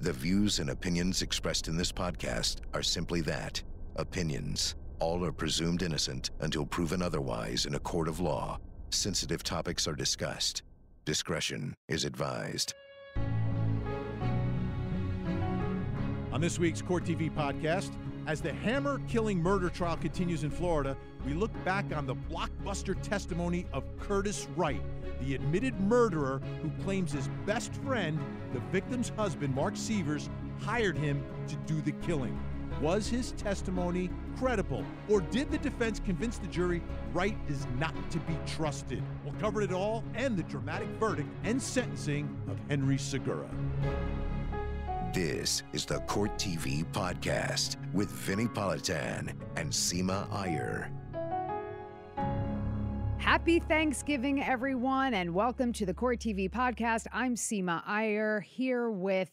The views and opinions expressed in this podcast are simply that opinions. All are presumed innocent until proven otherwise in a court of law. Sensitive topics are discussed. Discretion is advised. On this week's Court TV podcast, as the hammer killing murder trial continues in Florida, we look back on the blockbuster testimony of Curtis Wright, the admitted murderer who claims his best friend, the victim's husband, Mark Sievers, hired him to do the killing. Was his testimony credible? Or did the defense convince the jury Wright is not to be trusted? We'll cover it all and the dramatic verdict and sentencing of Henry Segura. This is the Court TV podcast with Vinnie Politan and Seema Iyer. Happy Thanksgiving, everyone, and welcome to the Court TV podcast. I'm Seema Iyer here with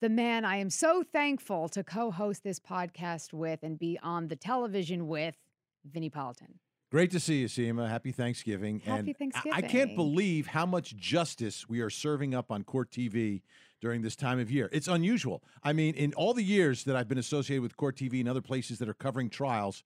the man I am so thankful to co host this podcast with and be on the television with, Vinnie Politan. Great to see you, Seema. Happy Thanksgiving. Happy and I- Thanksgiving. I can't believe how much justice we are serving up on Court TV during this time of year. It's unusual. I mean, in all the years that I've been associated with Court TV and other places that are covering trials,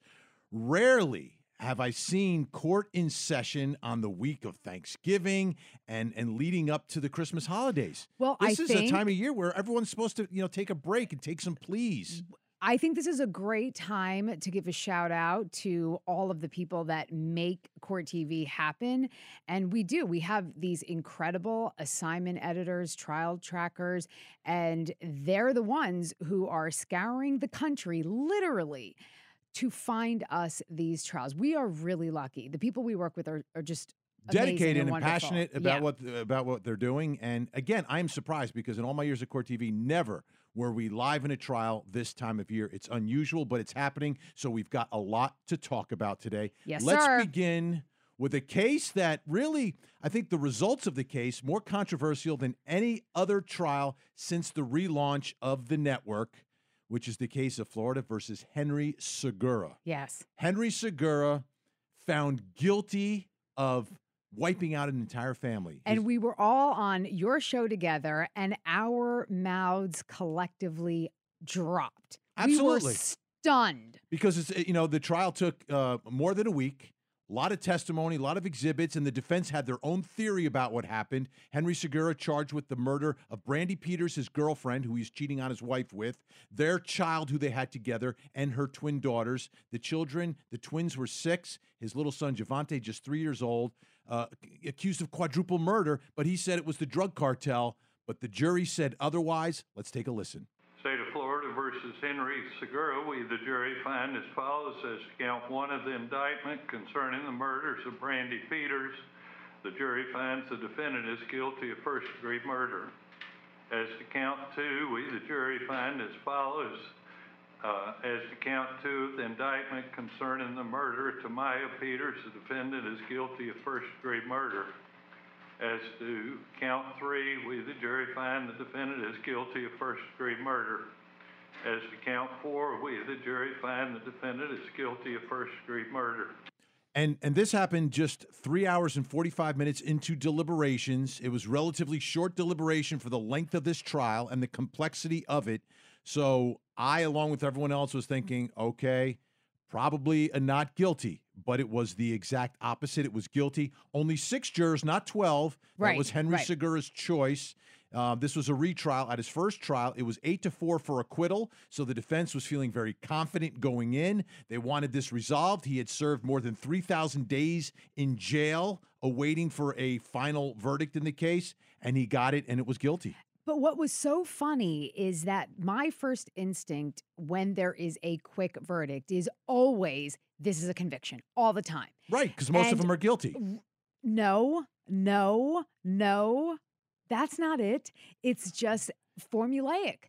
rarely have I seen court in session on the week of Thanksgiving and and leading up to the Christmas holidays. Well, this I is a time of year where everyone's supposed to, you know, take a break and take some pleas. I think this is a great time to give a shout out to all of the people that make Court TV happen. And we do. We have these incredible assignment editors, trial trackers, and they're the ones who are scouring the country literally to find us these trials. We are really lucky. The people we work with are, are just dedicated and, wonderful. passionate about Yeah. what about what they're doing. And again, I am surprised because in all my years at Court TV, never were we live in a trial this time of year. It's unusual, but it's happening. So we've got a lot to talk about today. Yes, Let's sir. begin with a case that really, I think the results of the case more controversial than any other trial since the relaunch of the network, which is the case of Florida versus Henry Segura. Yes. Henry Segura found guilty of wiping out an entire family. And His- we were all on your show together, and our mouths collectively dropped. We Absolutely. were stunned. because it's you know the trial took uh, more than a week. A lot of testimony, a lot of exhibits, and the defense had their own theory about what happened. Henry Segura charged with the murder of Brandy Peters, his girlfriend, who he's cheating on his wife with, their child, who they had together, and her twin daughters. The children, the twins were six. His little son, Javante, just three years old, uh, accused of quadruple murder, but he said it was the drug cartel. But the jury said otherwise. Let's take a listen. Versus Henry Segura, we, the jury, find as follows as to count one of the indictment concerning the murders of Brandy Peters. The jury finds the defendant is guilty of first degree murder. As to count two, we, the jury, find as follows. Uh, as to count two of the indictment concerning the murder of Tamaya Peters, the defendant is guilty of first degree murder. As to count three, we, the jury, find the defendant is guilty of first degree murder. As to count four, we, the jury, find the defendant is guilty of first degree murder. And and this happened just three hours and forty five minutes into deliberations. It was relatively short deliberation for the length of this trial and the complexity of it. So I, along with everyone else, was thinking, okay, probably a not guilty. But it was the exact opposite. It was guilty. Only six jurors, not twelve. Right. That was Henry right. Segura's choice. Uh, this was a retrial. At his first trial, it was eight to four for acquittal. So the defense was feeling very confident going in. They wanted this resolved. He had served more than 3,000 days in jail awaiting for a final verdict in the case, and he got it, and it was guilty. But what was so funny is that my first instinct when there is a quick verdict is always this is a conviction all the time. Right, because most of them are guilty. No, no, no. That's not it. It's just formulaic.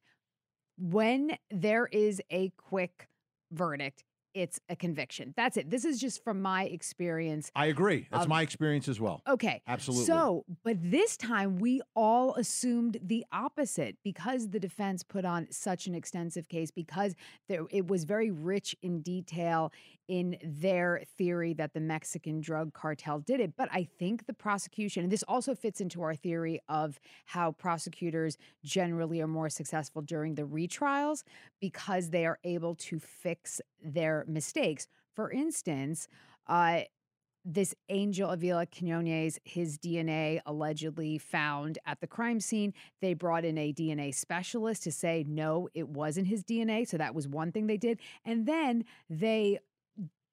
When there is a quick verdict, it's a conviction. That's it. This is just from my experience. I agree. That's Um, my experience as well. Okay. Absolutely. So, but this time we all assumed the opposite because the defense put on such an extensive case, because there, it was very rich in detail in their theory that the Mexican drug cartel did it. But I think the prosecution, and this also fits into our theory of how prosecutors generally are more successful during the retrials because they are able to fix their mistakes. For instance, uh, this Angel Avila Quinones, his DNA allegedly found at the crime scene. They brought in a DNA specialist to say, no, it wasn't his DNA. So that was one thing they did. And then they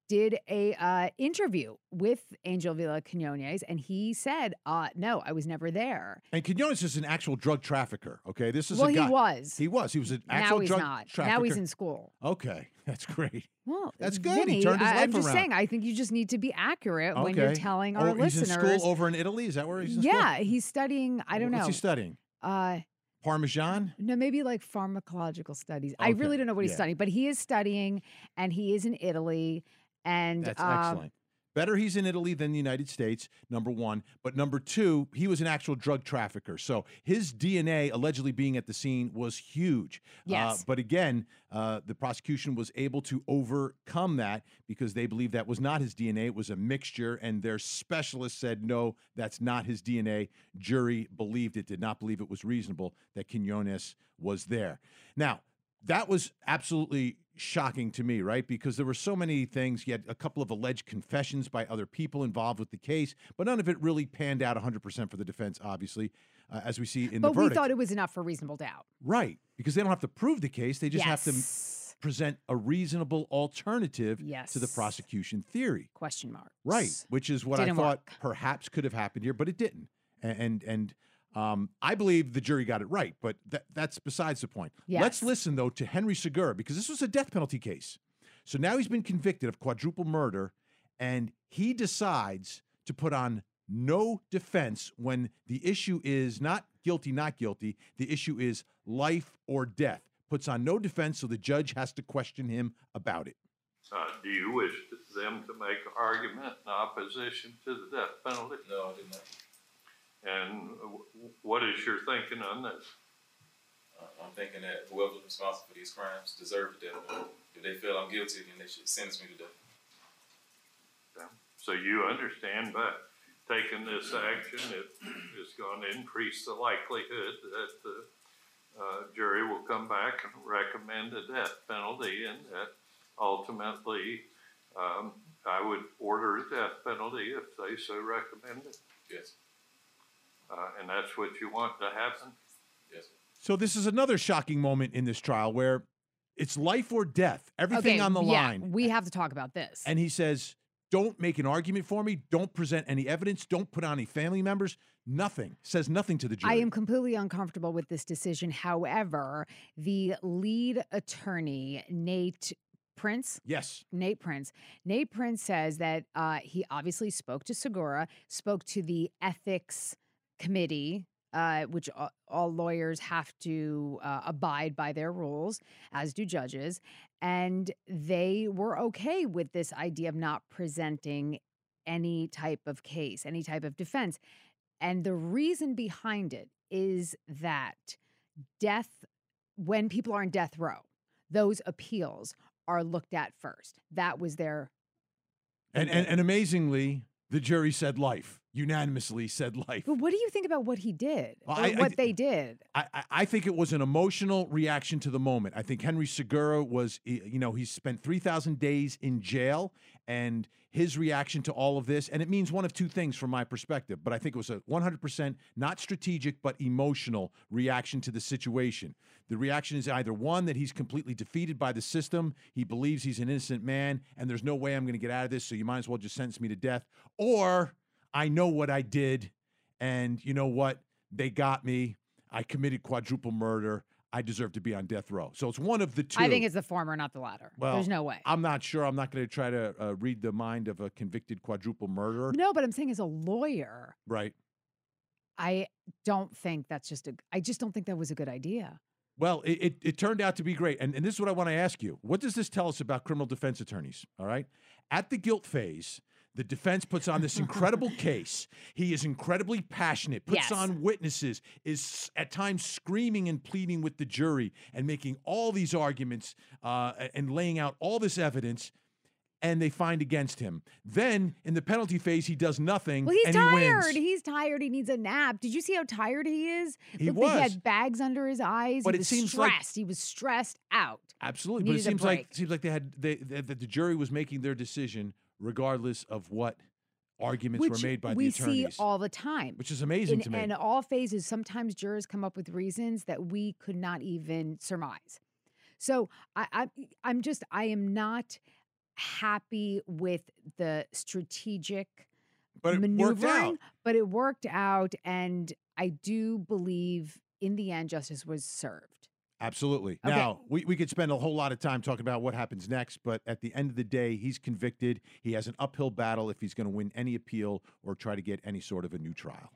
did a uh, interview with Angel Avila Quinones, and he said, uh, "No, I was never there." And Quinones is an actual drug trafficker. Okay, this is well, a guy. he was. He was. He was an actual now he's drug not. trafficker. Now he's in school. Okay, that's great. Well, That's good. He turned his I, life am just around. saying. I think you just need to be accurate when you're Okay. telling our oh, listeners. he's in school over in Italy. Is that where he's in school? yeah, he's studying. I don't What's know. What's he studying? uh, Parmesan. no, maybe like pharmacological studies. I really don't know what he's yeah. studying, but he is studying, and he is in Italy. And That's um, excellent. Better he's in Italy than the United States, number one. But number two, he was an actual drug trafficker. So his DNA allegedly being at the scene was huge. Yes. Uh, but again, uh, the prosecution was able to overcome that because they believed that was not his DNA. It was a mixture. And their specialist said, no, that's not his DNA. Jury believed it, did not believe it was reasonable that Quinones was there. Now, that was absolutely shocking to me, right? Because there were so many things. You had a couple of alleged confessions by other people involved with the case, but none of it really panned out 100% for the defense, obviously, uh, as we see in but the we thought it was enough for reasonable doubt. right, because they don't have to prove the case; they just have to present a reasonable alternative to the prosecution theory. Question mark. Right, which is what Didn't I thought work. perhaps could have happened here, but it didn't. A- And and um, I believe the jury got it right, but that, that's besides the point. Let's listen though to Henry Segura because this was a death penalty case. So now he's been convicted of quadruple murder, and he decides to put on no defense when the issue is not guilty, not guilty. The issue is life or death. Puts on no defense, so the judge has to question him about it. Uh, do you wish them to make an argument in opposition to the death penalty? No, I did not. And what is your thinking on this? Uh, I'm thinking that whoever's responsible for these crimes deserve the death penalty. If they feel I'm guilty, then they should sentence me to death. So you understand by taking this action, it is going to increase the likelihood that the uh, jury will come back and recommend a death penalty, and that ultimately, um, I would order a death penalty if they so recommend it. Yes, Uh, and that's what you want to happen? yes. So this is another shocking moment in this trial where it's life or death, everything okay, on the yeah, line. We have to talk about this. And he says, "Don't make an argument for me. Don't present any evidence. Don't put on any family members. Nothing. Says nothing to the jury." I am completely uncomfortable with this decision. However, the lead attorney, Nate Prince, yes. Nate Prince. Nate Prince says that uh, he obviously spoke to Segura, spoke to the ethics committee, uh, which all lawyers have to uh, abide by their rules, as do judges. And they were okay with this idea of not presenting any type of case, any type of defense. And the reason behind it is that death, when people are in death row, those appeals are looked at first. That was their And, and and amazingly, the jury said life. Unanimously said life. But what do you think about what he did Well, or I- I what d- they did? I, I- I think it was an emotional reaction to the moment. I think Henry Segura was, you know, he spent 3,000 days in jail and his reaction to all of this, and it means one of two things from my perspective, but I think it was a 100% not strategic, but emotional reaction to the situation. The reaction is either one, that he's completely defeated by the system, he believes he's an innocent man, and there's no way I'm going to get out of this, so you might as well just sentence me to death, or I know what I did, and you know what? They got me. I committed quadruple murder. I deserve to be on death row. So it's one of the two. I think it's the former, not the latter. Well, There's no way. I'm not sure. I'm not going to try to uh, read the mind of a convicted quadruple murderer. no, but I'm saying as a lawyer, Right. I don't think that's just a. I just don't think that was a good idea. Well, it, it, it turned out to be great. And, and this is what I want to ask you. What does this tell us about criminal defense attorneys? All right. At the guilt phase, the defense puts on this incredible case. He is incredibly passionate, puts Yes. on witnesses, is at times screaming and pleading with the jury and making all these arguments uh, and laying out all this evidence. and they find against him. Then in the penalty phase, he does nothing. Well, he's tired. He. He's tired. He needs a nap. Did you see how tired he is? He Looked like he had bags under his eyes. But he it was seems like- stressed. he was stressed out. Absolutely, but it seems like seems like they had they, that that the jury was making their decision regardless of what arguments Which were made by we the attorneys, we see all the time. which is amazing in, to me. in all phases, sometimes jurors come up with reasons that we could not even surmise. So I, I I'm just I am not happy with the strategic but it worked maneuvering, out. but it worked out, and I do believe in the end justice was served. Absolutely. Okay. Now, we, we could spend a whole lot of time talking about what happens next, but at the end of the day, he's convicted. He has an uphill battle if he's going to win any appeal or try to get any sort of a new trial.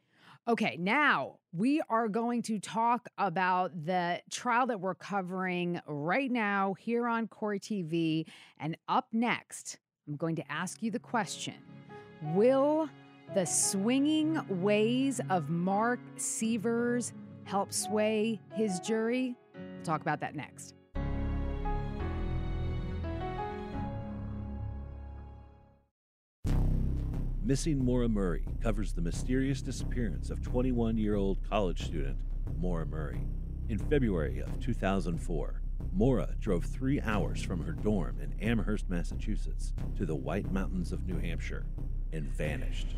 Okay, now we are going to talk about the trial that we're covering right now here on Court TV. And up next, I'm going to ask you the question Will the swinging ways of Mark Sievers help sway his jury? We'll talk about that next. Missing Maura Murray covers the mysterious disappearance of 21 year old college student Maura Murray. In February of 2004, Maura drove three hours from her dorm in Amherst, Massachusetts, to the White Mountains of New Hampshire and vanished.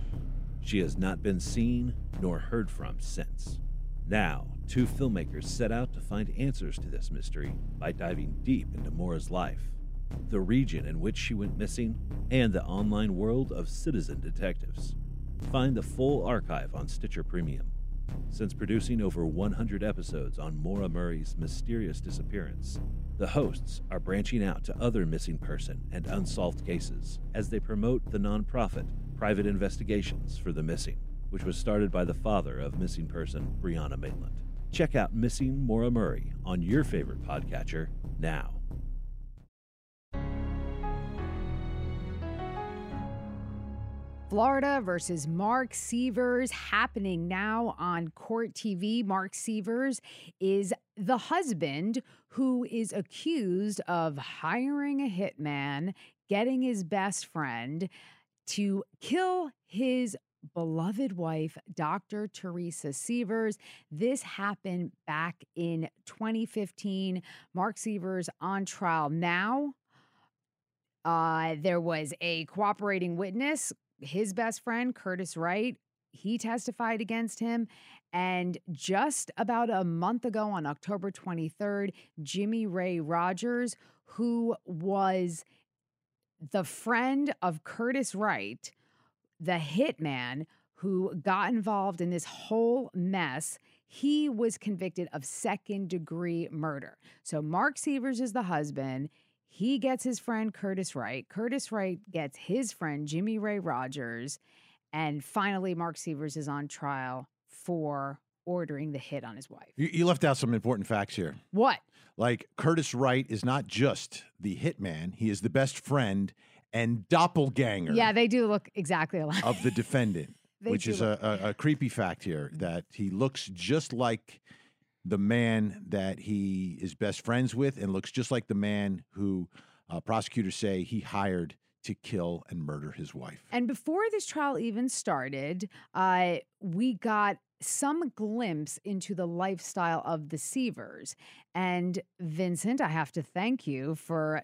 She has not been seen nor heard from since. Now, two filmmakers set out to find answers to this mystery by diving deep into Maura's life the region in which she went missing, and the online world of citizen detectives. Find the full archive on Stitcher Premium. Since producing over 100 episodes on Maura Murray's mysterious disappearance, the hosts are branching out to other missing person and unsolved cases as they promote the nonprofit Private Investigations for the Missing, which was started by the father of missing person Brianna Maitland. Check out Missing Maura Murray on your favorite podcatcher now. Florida versus Mark Sievers happening now on Court TV. Mark Sievers is the husband who is accused of hiring a hitman, getting his best friend to kill his beloved wife, Dr. Teresa Sievers. This happened back in 2015. Mark Sievers on trial now. Uh, there was a cooperating witness, his best friend, Curtis Wright. He testified against him. And just about a month ago, on October 23rd, Jimmy Ray Rogers, who was the friend of Curtis Wright, the hitman who got involved in this whole mess, he was convicted of second degree murder. So Mark Sievers is the husband. He gets his friend Curtis Wright. Curtis Wright gets his friend Jimmy Ray Rogers. And finally, Mark Sievers is on trial for ordering the hit on his wife. You, you left out some important facts here. What? Like Curtis Wright is not just the hitman; he is the best friend and doppelganger Yeah, they do look exactly alike. of the defendant, which is a, a, a creepy fact here that he looks just like the man that he is best friends with, and looks just like the man who uh, prosecutors say he hired to kill and murder his wife. And before this trial even started, uh, we got some glimpse into the lifestyle of the Sievers. And Vincent, I have to thank you for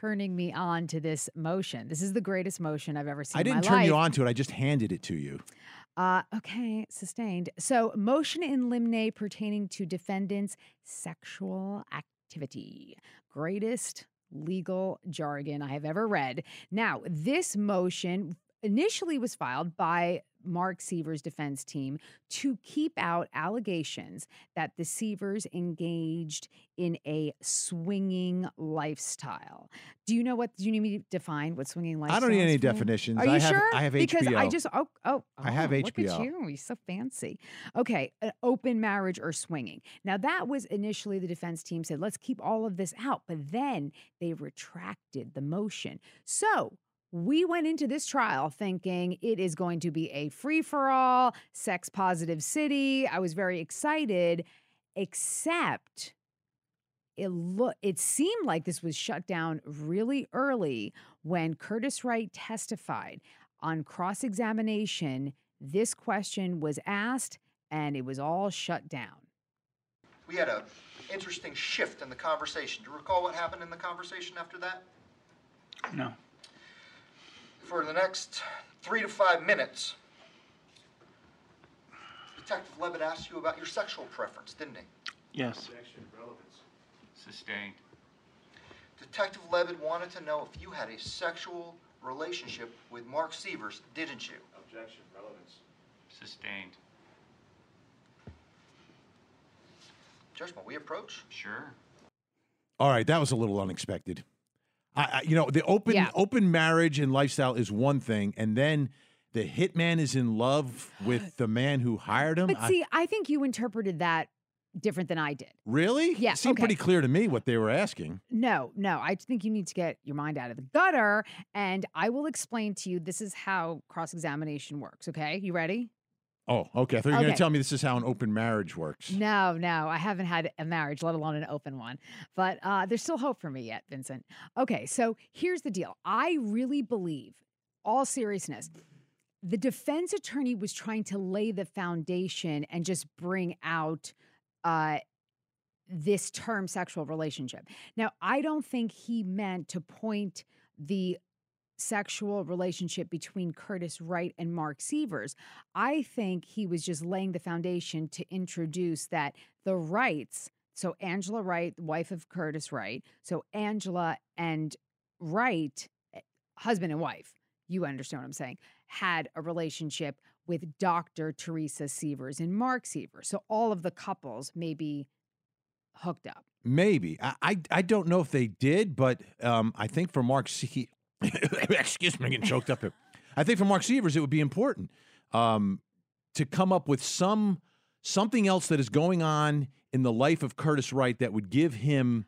turning me on to this motion. This is the greatest motion I've ever seen. I in my didn't turn life. you on to it; I just handed it to you. Uh, okay, sustained. So, motion in limine pertaining to defendant's sexual activity. Greatest legal jargon I have ever read. Now, this motion initially was filed by Mark Sievers' defense team to keep out allegations that the Sievers engaged in a swinging lifestyle. Do you know what? Do you need me to define what swinging lifestyle? I don't need any definitions. Are you I have, sure? I have because HBO. I just oh oh, I oh, have oh, Look at HBO. you, you're so fancy. Okay, an open marriage or swinging. Now that was initially the defense team said let's keep all of this out, but then they retracted the motion. So we went into this trial thinking it is going to be a free for all, sex positive city. I was very excited, except it look it seemed like this was shut down really early when Curtis Wright testified on cross-examination. This question was asked and it was all shut down. We had a interesting shift in the conversation. Do you recall what happened in the conversation after that? No. For the next three to five minutes, Detective Levitt asked you about your sexual preference, didn't he? Yes. Objection relevance. Sustained. Detective Levitt wanted to know if you had a sexual relationship with Mark Sievers, didn't you? Objection. Relevance. Sustained. Judge, may we approach? Sure. All right, that was a little unexpected. I, I you know, the open Yeah. open marriage and lifestyle is one thing, and then the hitman is in love with the man who hired him. But I- see, I think you interpreted that different than I did. really? Yeah, it seemed okay. pretty clear to me what they were asking. No, no. I think you need to get your mind out of the gutter. And I will explain to you this is how cross examination works. Okay. You ready? Oh, okay. I thought you were going to tell me this is how an open marriage works. No, no. I haven't had a marriage, let alone an open one. But uh, there's still hope for me yet, Vincent. Okay. So here's the deal I really believe, all seriousness, the defense attorney was trying to lay the foundation and just bring out uh, this term sexual relationship. Now, I don't think he meant to point the sexual relationship between Curtis Wright and Mark Sievers. I think he was just laying the foundation to introduce that the Wrights, so Angela Wright, wife of Curtis Wright, so Angela and Wright, eh, husband and wife, you understand what I'm saying, had a relationship with Dr. Teresa Sievers and Mark Sievers. So all of the couples may be hooked up. Maybe I, I I don't know if they did, but um, I think for Mark excuse me, I'm getting choked up here. I think for Mark Sievers, it would be important um, to come up with some something else that is going on in the life of Curtis Wright that would give him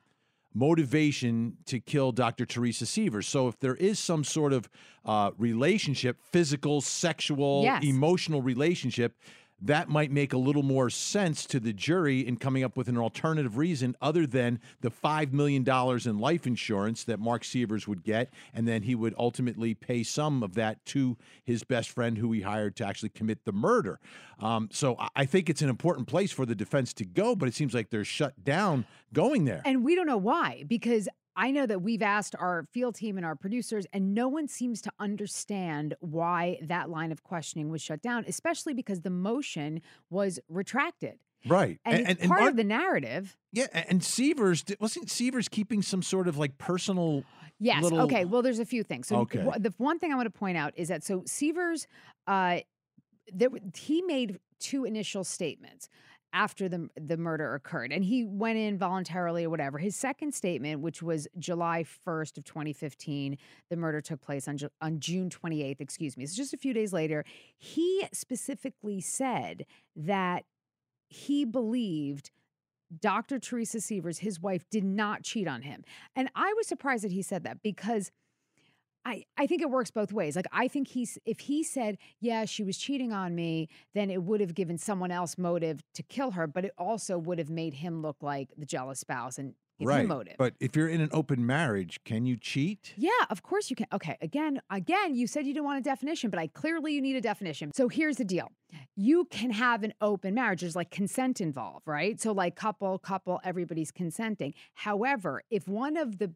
motivation to kill Dr. Teresa Sievers. So if there is some sort of uh, relationship, physical, sexual, Yes. emotional relationship, that might make a little more sense to the jury in coming up with an alternative reason other than the $5 million in life insurance that Mark Sievers would get. And then he would ultimately pay some of that to his best friend who he hired to actually commit the murder. Um, so I think it's an important place for the defense to go, but it seems like they're shut down going there. And we don't know why, because I know that we've asked our field team and our producers, and no one seems to understand why that line of questioning was shut down, especially because the motion was retracted. right. And, it's part Mark- of the narrative. Yeah, and Sievers wasn't Sievers keeping some sort of like personal. Yes. little- Okay. Well, there's a few things. So Okay. the one thing I want to point out is that so Sievers, uh, there, he made two initial statements after the the murder occurred, and he went in voluntarily or whatever. His second statement, which was July 1st of 2015, the murder took place on on June 28th. Excuse me. It's just a few days later. He specifically said that he believed Dr. Teresa Sievers, his wife, did not cheat on him. And I was surprised that he said that because I, I think it works both ways. Like I think he's if he said, yeah, she was cheating on me, then it would have given someone else motive to kill her, but it also would have made him look like the jealous spouse and give right. him motive. But if you're in an open marriage, can you cheat? Yeah, of course you can. Okay, again, again, you said you didn't want a definition, but I clearly you need a definition. So here's the deal. You can have an open marriage. There's like consent involved, right? So like couple, couple, everybody's consenting. However, if one of the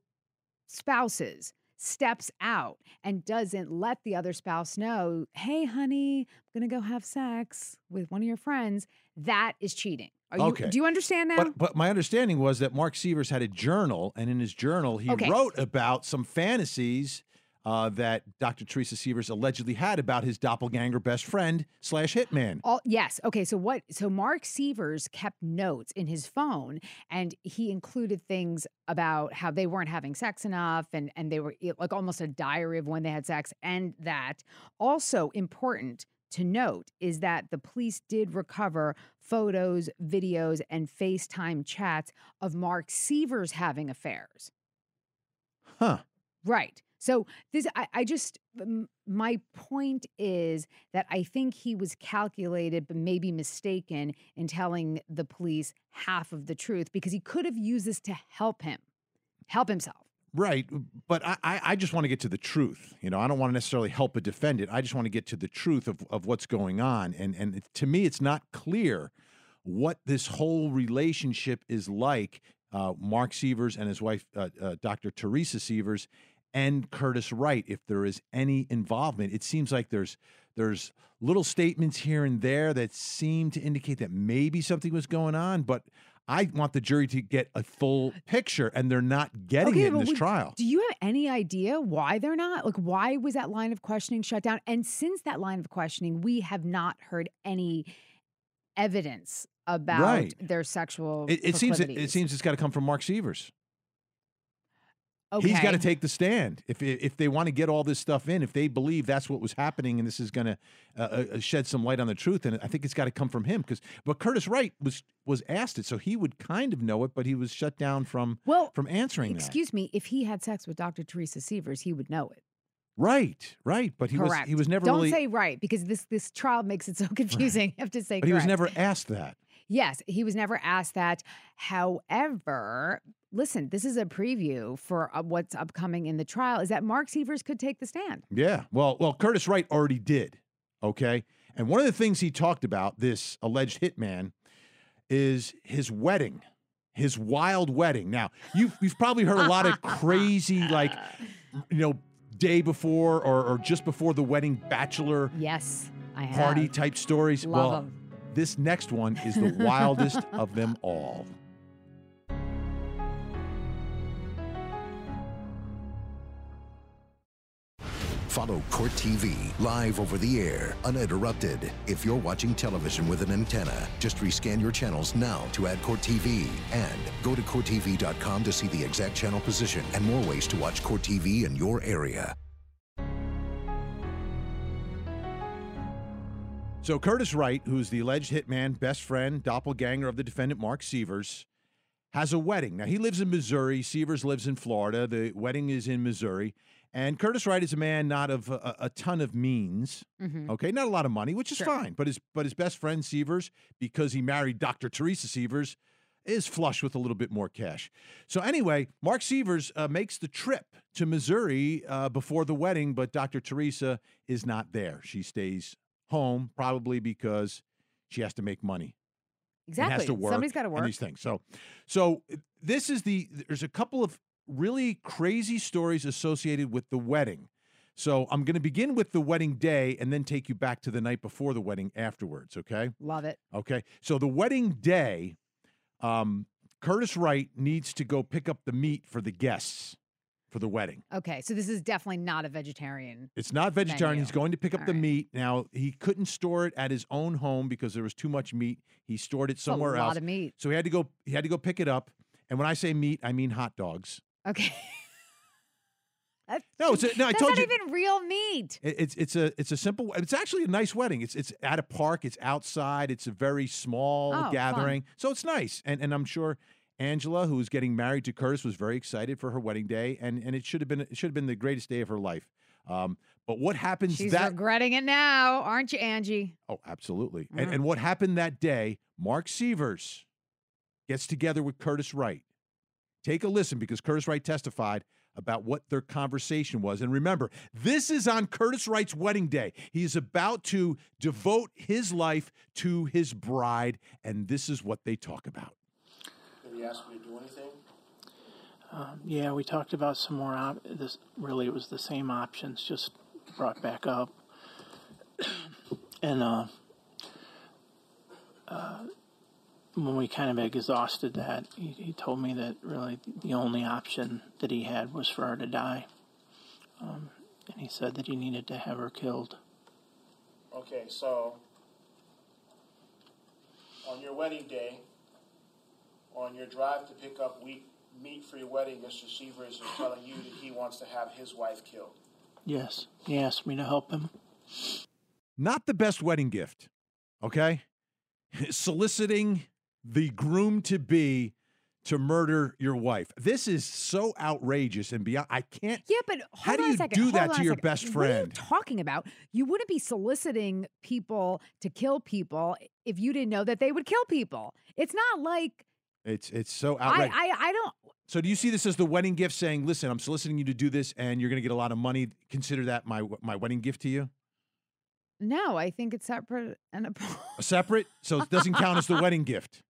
spouses steps out and doesn't let the other spouse know, hey, honey, I'm gonna go have sex with one of your friends, that is cheating. Are you, Okay. Do you understand now? But but my understanding was that Mark Sievers had a journal, and in his journal he Okay. wrote about some fantasies uh, that Dr. Teresa Sievers allegedly had about his doppelganger best friend slash hitman. All yes. Okay. So what? So Mark Sievers kept notes in his phone, and he included things about how they weren't having sex enough, and and they were like almost a diary of when they had sex, and that also important to note is that the police did recover photos, videos, and FaceTime chats of Mark Sievers having affairs. Huh. Right. So this, I, I just, my point is that I think he was calculated, but maybe mistaken in telling the police half of the truth because he could have used this to help him, help himself. Right, but I, I just want to get to the truth. You know, I don't want to necessarily help a defendant. I just want to get to the truth of, of what's going on. And and to me, it's not clear what this whole relationship is like. Uh, Mark Sievers and his wife, uh, uh, Dr. Teresa Sievers, and Curtis Wright. If there is any involvement, it seems like there's there's little statements here and there that seem to indicate that maybe something was going on, but. I want the jury to get a full uh, picture, and they're not getting it in this would- trial. Do you have any idea why they're not? Like, why was that line of questioning shut down? And since that line of questioning, we have not heard any evidence about Right. their sexual. It, it seems it, it seems it's got to come from Mark Sievers. Okay. He's got to take the stand if if they want to get all this stuff in. If they believe that's what was happening and this is going to uh, uh, shed some light on the truth, and I think it's got to come from him because. But Curtis Wright was was asked it, so he would kind of know it, but he was shut down from Well, from answering that. Excuse me, if he had sex with Dr. Teresa Sievers, he would know it. Right, right, but he correct. was he was never Don't really. say right because this this trial makes it so confusing. I have to say but he was never asked that. Yes, he was never asked that. However, listen, this is a preview for uh, what's upcoming in the trial. Is that Mark Sievers could take the stand? Yeah. Well, well, Curtis Wright already did. Okay. And one of the things he talked about, this alleged hitman, is his wedding, his wild wedding. Now, you've you've probably heard a lot of crazy, like, you know, day before or, or just before the wedding bachelor Yes, I have. party type stories. Love well, 'em. this next one is the wildest of them all. Follow Court TV live over the air, uninterrupted. If you're watching television with an antenna, just rescan your channels now to add Court TV. And go to CourtTV.com to see the exact channel position and more ways to watch Court TV in your area. So Curtis Wright, who's the alleged hitman, best friend, doppelganger of the defendant Mark Sievers, has a wedding. Now he lives in Missouri. Sievers lives in Florida. The wedding is in Missouri. And Curtis Wright is a man not of a, a ton of means. Mhm. Okay, not a lot of money, which is Sure. fine. But his but his best friend Sievers, because he married Dr. Teresa Sievers, is flush with a little bit more cash. So anyway, Mark Sievers uh, makes the trip to Missouri uh, before the wedding, but Dr. Teresa is not there. She stays home, probably because she has to make money Exactly. has to work. Somebody's got to work. these things. So, so this is the. There's a couple of really crazy stories associated with the wedding. So I'm going to begin with the wedding day and then take you back to the night before the wedding afterwards. Okay. Love it. Okay. So the wedding day, um, Curtis Wright needs to go pick up the meat for the guests for the wedding. Okay, so this is definitely not a vegetarian. It's not vegetarian. He's going to pick up All the right. meat. Now he couldn't store it at his own home because there was too much meat. He stored it somewhere a lot else. of meat. So he had to go. He had to go pick it up. And when I say meat, I mean hot dogs. Okay. That's, No, it's a, no. I that's told not you. even real meat. it- It's it's a it's a simple. It's actually a nice wedding. It's it's at a park. It's outside. It's a very small Oh, fun. gathering. So it's nice. And and I'm sure Angela, who was getting married to Curtis, was very excited for her wedding day. And and it should have been it should have been the greatest day of her life. Um, but what happens She's that regretting it now, aren't you, Angie? Oh, absolutely. And, Mhm. and what happened that day, Mark Sievers gets together with Curtis Wright. Take a listen because Curtis Wright testified about what their conversation was. And remember, this is on Curtis Wright's wedding day. He's about to devote his life to his bride, and this is what they talk about. Did he ask you to do anything? Um, yeah, we talked about some more. Op- this really it was the same options, just brought back up. and uh, uh, when we kind of exhausted that, he, he told me that really the only option that he had was for her to die. Um, and he said that he needed to have her killed. Okay, so on your wedding day, on your drive to pick up wheat, meat for your wedding, Mr. Sievers is telling you that he wants to have his wife killed. Yes, he asked me to help him. Not the best wedding gift, okay? Soliciting the groom to be to murder your wife. This is so outrageous and beyond. I can't. Yeah, but How do you second, do that to your second. best What are you friend? talking about? You wouldn't be soliciting people to kill people if you didn't know that they would kill people. It's not like It's it's so I, outrageous. I I don't so do you see this as the wedding gift, saying, "Listen, I'm soliciting you to do this, and you're going to get a lot of money. Consider that my my wedding gift to you." no, I think it's separate and apart. A separate, so it doesn't count as the wedding gift.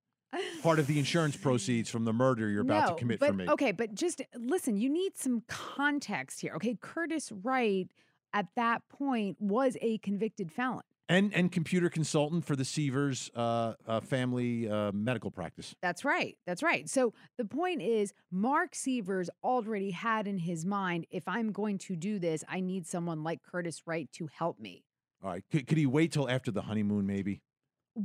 Part of the insurance proceeds from the murder you're about no, to commit but, for me. Okay, but just listen, you need some context here. Okay, Curtis Wright at that point was a convicted felon. And and computer consultant for the Sievers uh, uh, family uh, medical practice. That's right. That's right. So the point is, Mark Sievers already had in his mind if I'm going to do this, I need someone like Curtis Wright to help me. All right, could, could he wait till after the honeymoon, maybe?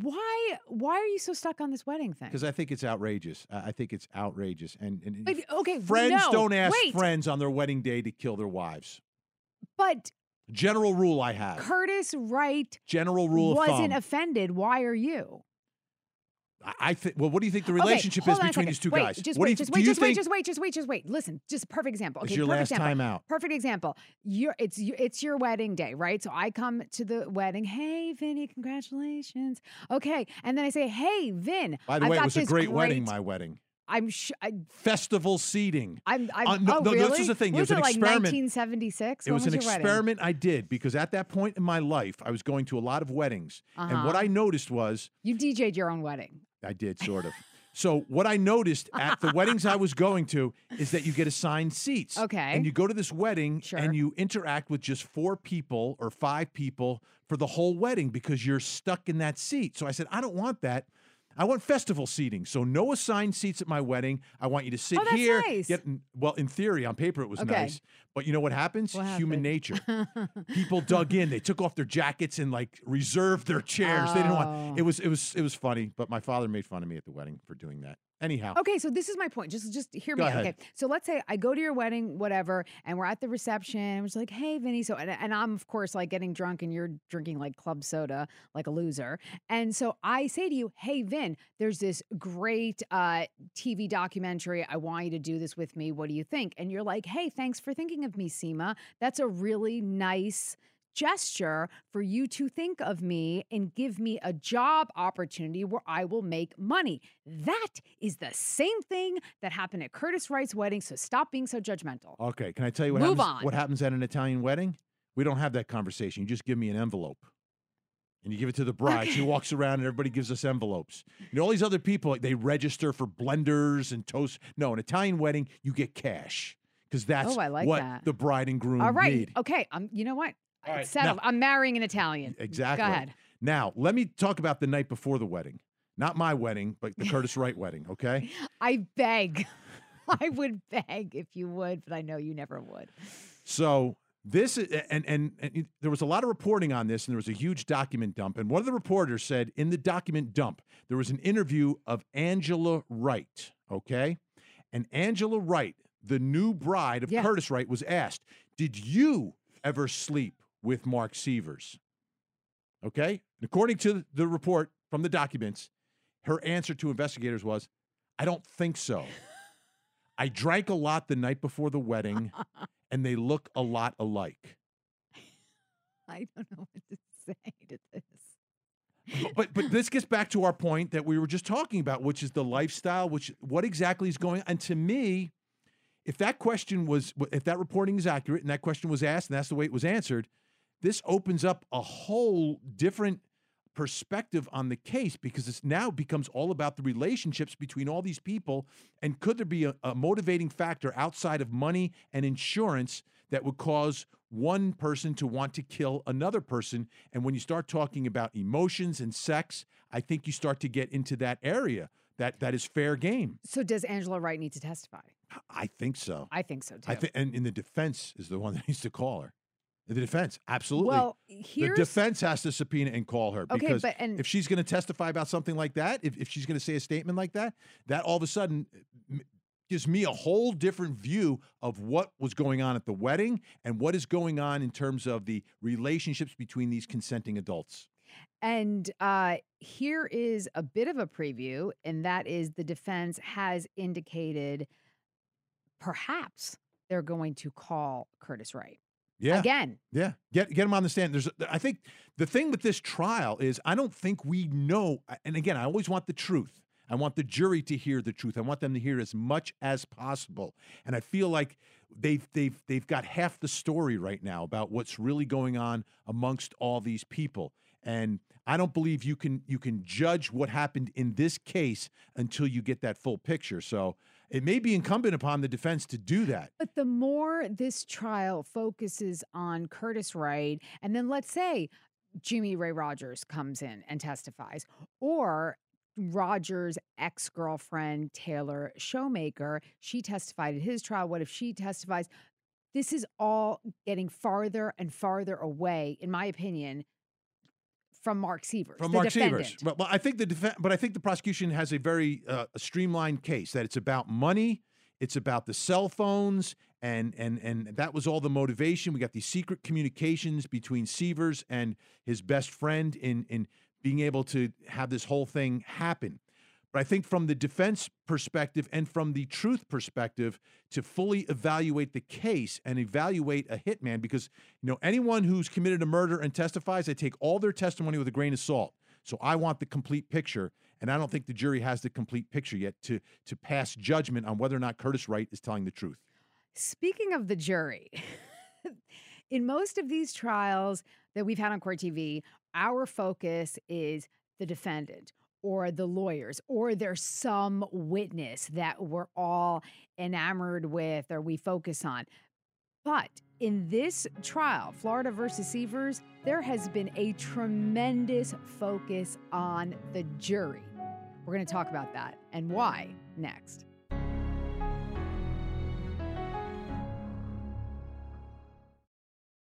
Why why are you so stuck on this wedding thing? Because I think it's outrageous. I I think it's outrageous. And, and But okay, friends no, don't ask wait. friends on their wedding day to kill their wives. But General rule I have. Curtis Wright General rule wasn't offended. Why are you? I- I think. Well, what do you think the relationship hold is between these two wait, guys? Just what wait, just wait, just wait, just wait, just wait, just wait. Listen, just a perfect example. It's your perfect last example. time out. Perfect example. You're it's you- it's your wedding day, right? So I come to the wedding. Hey, Vinnie, congratulations. Okay, and then I say, Hey, Vin. By the I've way, it was a this great, wedding. My wedding. I'm sh- I, Festival seating. I'm I'm Uh, no, oh, no, really? this is the thing. It Was was an it like experiment. 1976? It When was an your wedding? experiment I did because at that point in my life, I was going to a lot of weddings, and what Uh-huh. I noticed was You DJ'd your own wedding. I did sort of. So what I noticed at the weddings I was going to is that you get assigned seats. Okay. And you go to this wedding Sure. and you interact with just four people or five people for the whole wedding because you're stuck in that seat. So I said, I don't want that. I want festival seating. So no assigned seats at my wedding. I want you to sit Oh, that's here. nice. Get, well, in theory, on paper it was Okay. nice. But you know what happens? What Human nature. People dug in. They took off their jackets and like reserved their chairs. They didn't want Oh. it was it was it was funny, but my father made fun of me at the wedding for doing that. Anyhow. Okay, so this is my point. Just just hear Go me. ahead. Okay. So let's say I go to your wedding, whatever, and we're at the reception. We're just like, hey, Vinnie. So and, and I'm of course like getting drunk and you're drinking like club soda, like a loser. And so I say to you, hey, Vin, there's this great uh TV documentary. I want you to do this with me. What do you think? And you're like, hey, thanks for thinking of me, Seema. That's a really nice gesture for you to think of me and give me a job opportunity where I will make money. That is the same thing that happened at Curtis Wright's wedding. So stop being so judgmental. Okay, can I tell you what Move happens on. what happens at an Italian wedding? We don't have that conversation. You just give me an envelope. And you give it to the bride. She walks around and everybody gives us envelopes. You know, all these other people, they register for blenders and toast. No, an Italian wedding, you get cash. Because that's Oh, I like what that. the bride and groom All right. need. Okay. Um, you know what? All right, It's settled. now- I'm marrying an Italian. Exactly. Go ahead. Now, let me talk about the night before the wedding. Not my wedding, but the Curtis Wright wedding, okay? I beg. I would beg if you would, but I know you never would. So this is, and, and and there was a lot of reporting on this, and there was a huge document dump. And one of the reporters said in the document dump there was an interview of Angela Wright. Okay, and Angela Wright, the new bride of Yeah. Curtis Wright, was asked, "Did you ever sleep with Mark Sievers?" Okay, and according to the report from the documents, her answer to investigators was, "I don't think so." I drank a lot the night before the wedding, and they look a lot alike. I don't know what to say to this. But, but but this gets back to our point that we were just talking about, which is the lifestyle, which what exactly is going on. And to me, if that question was if that reporting is accurate and that question was asked and that's the way it was answered, this opens up a whole different perspective on the case because it's now becomes all about the relationships between all these people. And could there be a, a motivating factor outside of money and insurance that would cause one person to want to kill another person? And when you start talking about emotions and sex i think you start to get into that area that that is fair game. So does Angela Wright need to testify? i think so. I think so too. i think and in the defense is the one that needs to call her the defense absolutely Well, the defense has to subpoena and call her Okay, because but- and- if she's going to testify about something like that, if, if she's going to say a statement like that, that all of a sudden gives me a whole different view of what was going on at the wedding and what is going on in terms of the relationships between these consenting adults. And uh, here is a bit of a preview, and that is the defense has indicated perhaps they're going to call Curtis Wright. Yeah. Again. Yeah. Get get him on the stand. There's I think the thing with this trial is I don't think we know and again, I always want the truth. I want the jury to hear the truth. I want them to hear as much as possible. And I feel like they've they've they've got half the story right now about what's really going on amongst all these people. And I don't believe you can you can judge what happened in this case until you get that full picture. So it may be incumbent upon the defense to do that. But the more this trial focuses on Curtis Wright, and then let's say Jimmy Ray Rogers comes in and testifies, or Rogers' ex girlfriend, Taylor Showmaker, she testified at his trial. What if she testifies? This is all getting farther and farther away, in my opinion, from Mark Sievers. From the Mark defendant. Sievers. Well, well, I think the def- but I think the prosecution has a very uh, streamlined case that it's about money, it's about the cell phones, and and and that was all the motivation. We got these secret communications between Sievers and his best friend in in being able to have this whole thing happen. But I think from the defense perspective and from the truth perspective, to fully evaluate the case and evaluate a hitman, because you know anyone who's committed a murder and testifies, I take all their testimony with a grain of salt. So I want the complete picture, and I don't think the jury has the complete picture yet to to pass judgment on whether or not Curtis Wright is telling the truth. Speaking of the jury, in most of these trials that we've had on Court TV, our focus is the defendant or the lawyers, or there's some witness that we're all enamored with or we focus on. But in this trial, Florida versus Sievers, there has been a tremendous focus on the jury. We're going to talk about that and why next.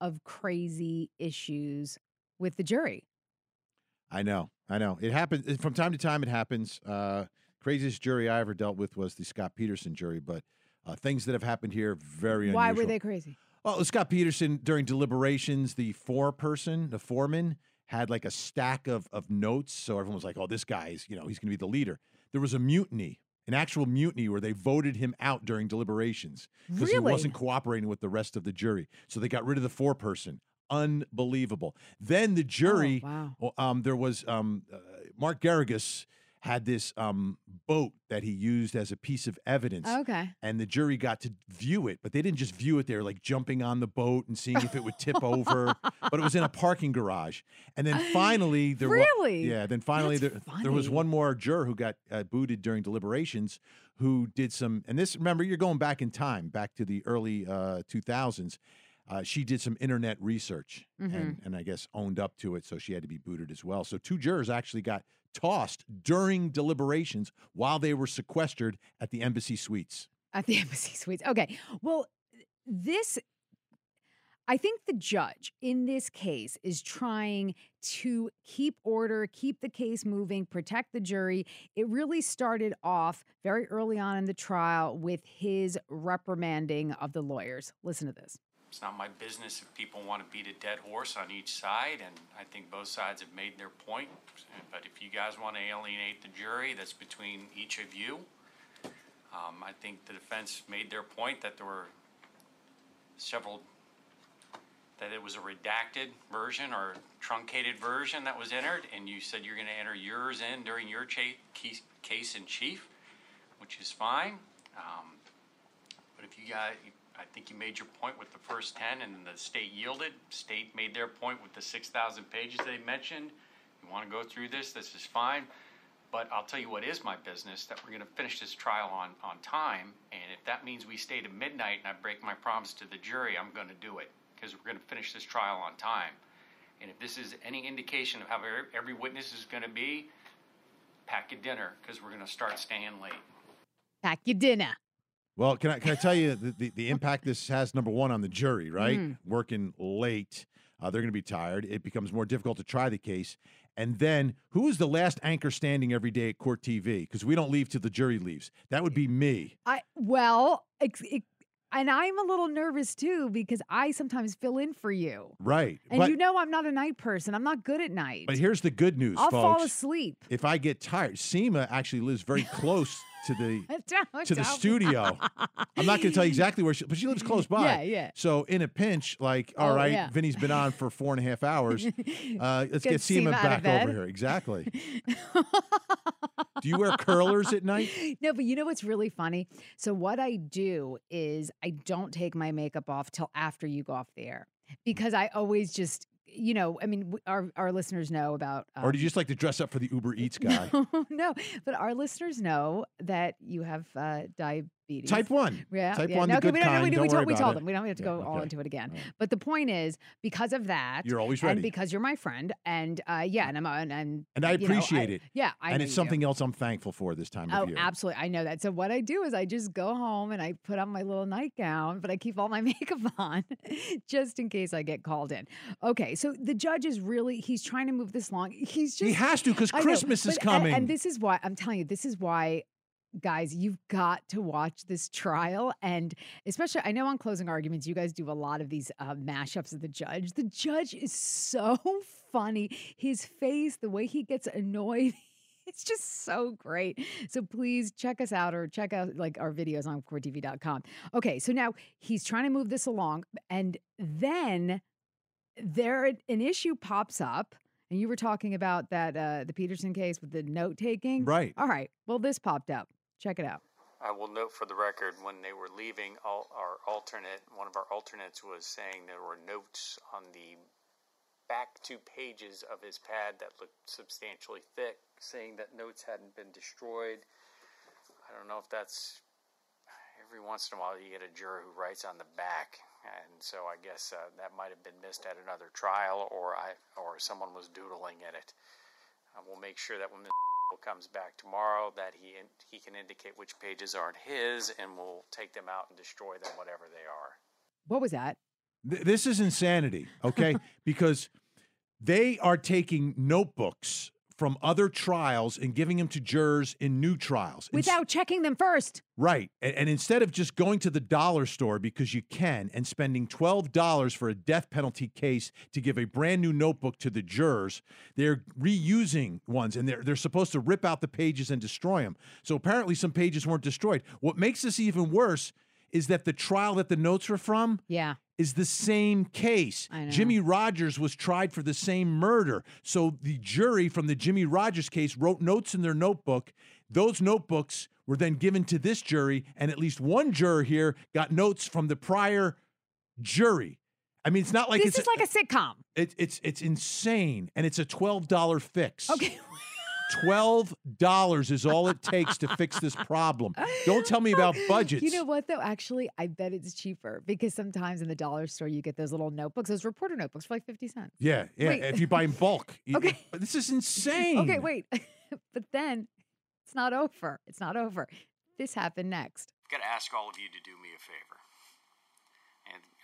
of crazy issues with the jury. I know, I know. It happens from time to time. It happens. Uh, craziest jury I ever dealt with was the Scott Peterson jury, but uh, things that have happened here very unusual. Why unusual. were they crazy? Well, Scott Peterson during deliberations, the foreperson, the foreman, had like a stack of of notes. So everyone was like, "Oh, this guy's, you know, he's going to be the leader." There was a mutiny, an actual mutiny, where they voted him out during deliberations because he wasn't cooperating with the rest of the jury. So they got rid of the foreperson. Unbelievable. Then the jury, wow. um, there was um, uh, Mark Geragos had this um, boat that he used as a piece of evidence Okay. and the jury got to view it, but they didn't just view it. They were like jumping on the boat and seeing if it would tip over. But it was in a parking garage. And then finally, there wa- Really? yeah. Then finally, there, there was one more juror who got uh, booted during deliberations, who did some. And this, remember, you're going back in time, back to the early uh, 2000s. Uh, she did some internet research and, Mhm. and I guess owned up to it, so she had to be booted as well. So two jurors actually got tossed during deliberations while they were sequestered at the embassy suites. At the embassy suites. Okay. Well, this, I think the judge in this case is trying to keep order, keep the case moving, protect the jury. It really started off very early on in the trial with his reprimanding of the lawyers. Listen to this. It's not my business if people want to beat a dead horse on each side, and I think both sides have made their point. But if you guys want to alienate the jury, that's between each of you. Um, I think the defense made their point that there were several, that it was a redacted version or truncated version that was entered, and you said you're going to enter yours in during your cha- case, in chief, which is fine. Um, but if you got, I think you made your point with the first 10 and the state yielded. State made their point with the 6,000 pages they mentioned. You want to go through this, this is fine. But I'll tell you what is my business that we're going to finish this trial on, on time. And if that means we stay to midnight and I break my promise to the jury, I'm going to do it because we're going to finish this trial on time. And if this is any indication of how every- witness is going to be, pack your dinner because we're going to start staying late. Pack your dinner. Well, can I can I tell you the, the, the impact this has? Number one on the jury, right? Mm. Working late, uh, they're going to be tired. It becomes more difficult to try the case. And then, who is the last anchor standing every day at court TV? Because we don't leave till the jury leaves. That would be me. I well, ex- it, and I'm a little nervous too because I sometimes fill in for you. Right. And but, you know I'm not a night person. I'm not good at night. but here's the good news, I'll folks. fall asleep. If I get tired, Seema actually lives very close to the Don't to the me. studio. I'm not going to tell you exactly where she, but she lives close by. Yeah, yeah. So in a pinch, like, all Oh, right, yeah. Vinnie's been on for four and a half hours. Uh, let's Get get Seema Seema out of back over here. Exactly. Do you wear curlers at night? No, but you know what's really funny? So what I do is I don't take my makeup off till after you go off the air because I always just, you know, I mean, our our listeners know about. or do um, you just like to dress up for the Uber Eats guy? no, but our listeners know that you have uh, diabetes. Type one. Yeah, Type yeah. one, no, the okay, good we don't, kind. We, Don't we, told, we told them. We don't have to Yeah, go all into it again. But the point is, because of that, You're always and ready. because you're my friend, and uh, yeah, and I'm and, and And I you know, appreciate I- it. Yeah, I and it's do. something else I'm thankful for this time Oh, of year. absolutely. I know that. So what I do is I just go home and I put on my little nightgown, but I keep all my makeup on just in case I get called in. Okay. So the judge is really he's trying to move this along. He's just He has to because I know, Christmas is but- and- coming. And, this is why I'm telling you, this is why guys, you've got to watch this trial. And especially, I know on closing arguments, you guys do a lot of these uh, mashups of the judge. The judge is so funny. His face, the way he gets annoyed. It's just so great. So please check us out or check out like our videos on CourtTV.com. Okay, so now he's trying to move this along and then there an issue pops up and you were talking about that uh the Peterson case with the note taking. Right. All right. Well, this popped up. Check it out. I will note for the record when they were leaving, all, our alternate, one of our alternates was saying there were notes on the back two pages of his pad that looked substantially thick, saying that notes hadn't been destroyed. I don't know if that's every once in a while you get a juror who writes on the back, and so I guess uh, that might have been missed at another trial, or I or someone was doodling in it. Uh, we'll make sure that when the comes back tomorrow, that he he can indicate which pages aren't his, and we'll take them out and destroy them, whatever they are. What was that? Th- this is insanity, okay? because they are taking notebooks from other trials and giving them to jurors in new trials. Without checking them first. Right. And, and instead of just going to the dollar store because you can and spending $12 for a death penalty case to give a brand new notebook to the jurors, they're reusing ones and they're, they're supposed to rip out the pages and destroy them. So apparently some pages weren't destroyed. What makes this even worse is that the trial that the notes were from Yeah. Is the same case. Jimmy Rogers was tried for the same murder. So the jury from the Jimmy Rogers case wrote notes in their notebook. Those notebooks were then given to this jury, and at least one juror here got notes from the prior jury. I mean, it's not like this it's is like a sitcom. it, it's it's insane, and it's a twelve dollar fix. Okay. Twelve dollars is all it takes to fix this problem. Don't tell me about budgets. You know what though? Actually, I bet it's cheaper because sometimes in the dollar store you get those little notebooks, those reporter notebooks for like 50 cents. yeah, yeah. Wait. If you buy in bulk, you- Okay. This is insane. Okay, wait. but then it's not over. It's not over. This happened next. I've got to ask all of you to do me a favor.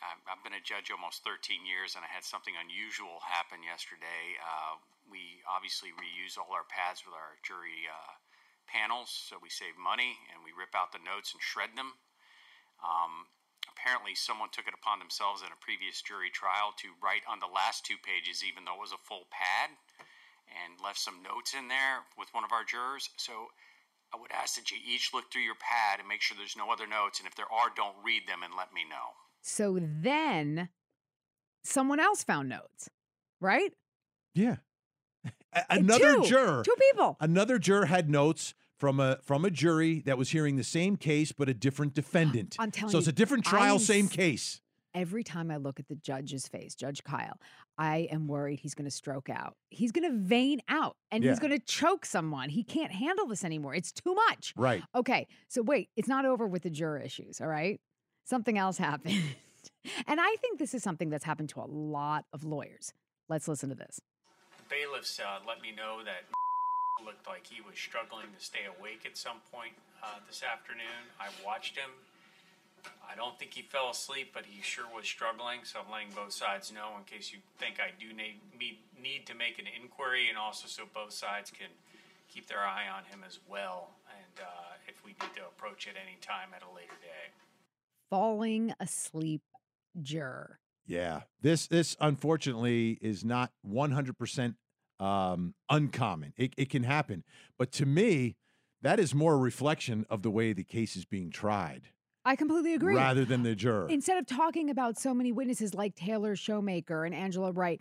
I've, I've been a judge almost 13 years, and I had something unusual happen yesterday. Uh, we obviously reuse all our pads with our jury uh, panels, so we save money, and we rip out the notes and shred them. Um, apparently, someone took it upon themselves in a previous jury trial to write on the last two pages, even though it was a full pad, and left some notes in there with one of our jurors. So I would ask that you each look through your pad and make sure there's no other notes. And if there are, don't read them and let me know. So then someone else found notes, right? Yeah. Another two, juror. Two people. Another juror had notes from a from a jury that was hearing the same case but a different defendant. I'm telling so it's a different trial, I'm same case. Every time I look at the judge's face, Judge Kyle, I am worried he's going to stroke out. He's going to vein out and he's going to choke someone. He can't handle this anymore. It's too much. Right. Okay, so wait, it's not over with the juror issues, all right? Something else happened. and I think this is something that's happened to a lot of lawyers. Let's listen to this. The Bailiffs uh, let me know that looked like he was struggling to stay awake at some point uh, this afternoon. I watched him. I don't think he fell asleep, but he sure was struggling. So I'm letting both sides know in case you think I do need need to make an inquiry, and also so both sides can keep their eye on him as well. And uh, if we need to approach at any time at a later day. Falling asleep juror. Yeah, this this unfortunately is not 100 percent um, uncommon. It, it can happen, but to me, that is more a reflection of the way the case is being tried. I completely agree. Rather than the juror. Instead of talking about so many witnesses like Taylor Shoemaker and Angela Wright,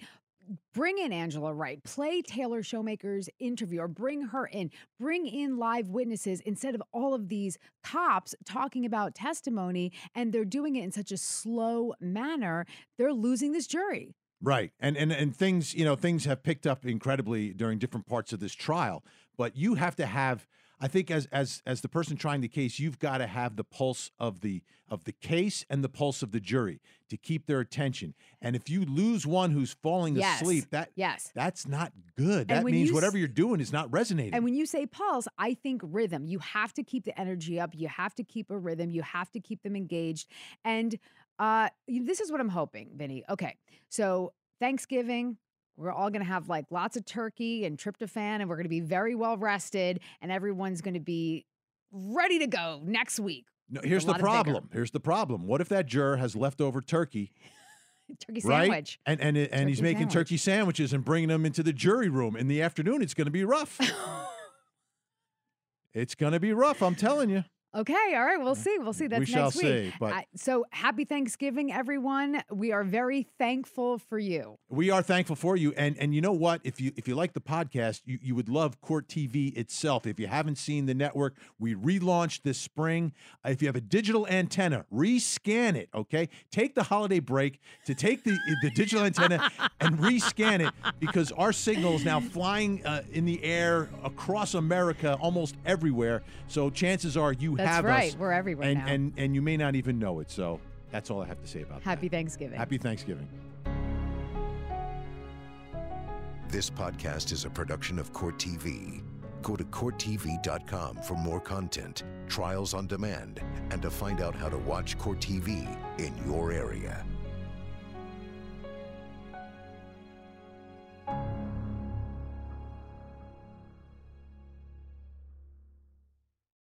bring in Angela Wright, play Taylor Shoemaker's interview, or bring her in, bring in live witnesses instead of all of these cops talking about testimony and they're doing it in such a slow manner. They're losing this jury. Right. And and and things, you know, things have picked up incredibly during different parts of this trial, but you have to have I think as as as the person trying the case, you've got to have the pulse of the of the case and the pulse of the jury to keep their attention. And if you lose one who's falling yes. asleep, that yes. that's not good. That means you, whatever you're doing is not resonating. And when you say pulse, I think rhythm. You have to keep the energy up. You have to keep a rhythm. You have to keep them engaged. And uh, this is what I'm hoping, Vinnie. Okay, so Thanksgiving, we're all going to have like lots of turkey and tryptophan, and we're going to be very well rested, and everyone's going to be ready to go next week. No, here's the problem. Here's the problem. What if that juror has leftover turkey? turkey right? sandwich. And and and turkey he's making sandwich. turkey sandwiches and bringing them into the jury room in the afternoon. It's going to be rough. it's going to be rough. I'm telling you. Okay, all right, we'll see. We'll see. That's we shall next week. see. But Uh, so happy Thanksgiving, everyone. We are very thankful for you. we are thankful for you. And and you know what? If you if you like the podcast, you, you would love Court TV itself. If you haven't seen the network, we relaunched this spring. If you have a digital antenna, rescan it. Okay, take the holiday break to take the the digital antenna and rescan it because our signal is now flying uh, in the air across America, almost everywhere. So chances are you That's have right. us. We're everywhere and, now. and and you may not even know it. So that's all I have to say about that. Happy Thanksgiving. Happy Thanksgiving. This podcast is a production of Court TV. Go to CourtTV.com for more content, trials on demand, and to find out how to watch Court TV in your area.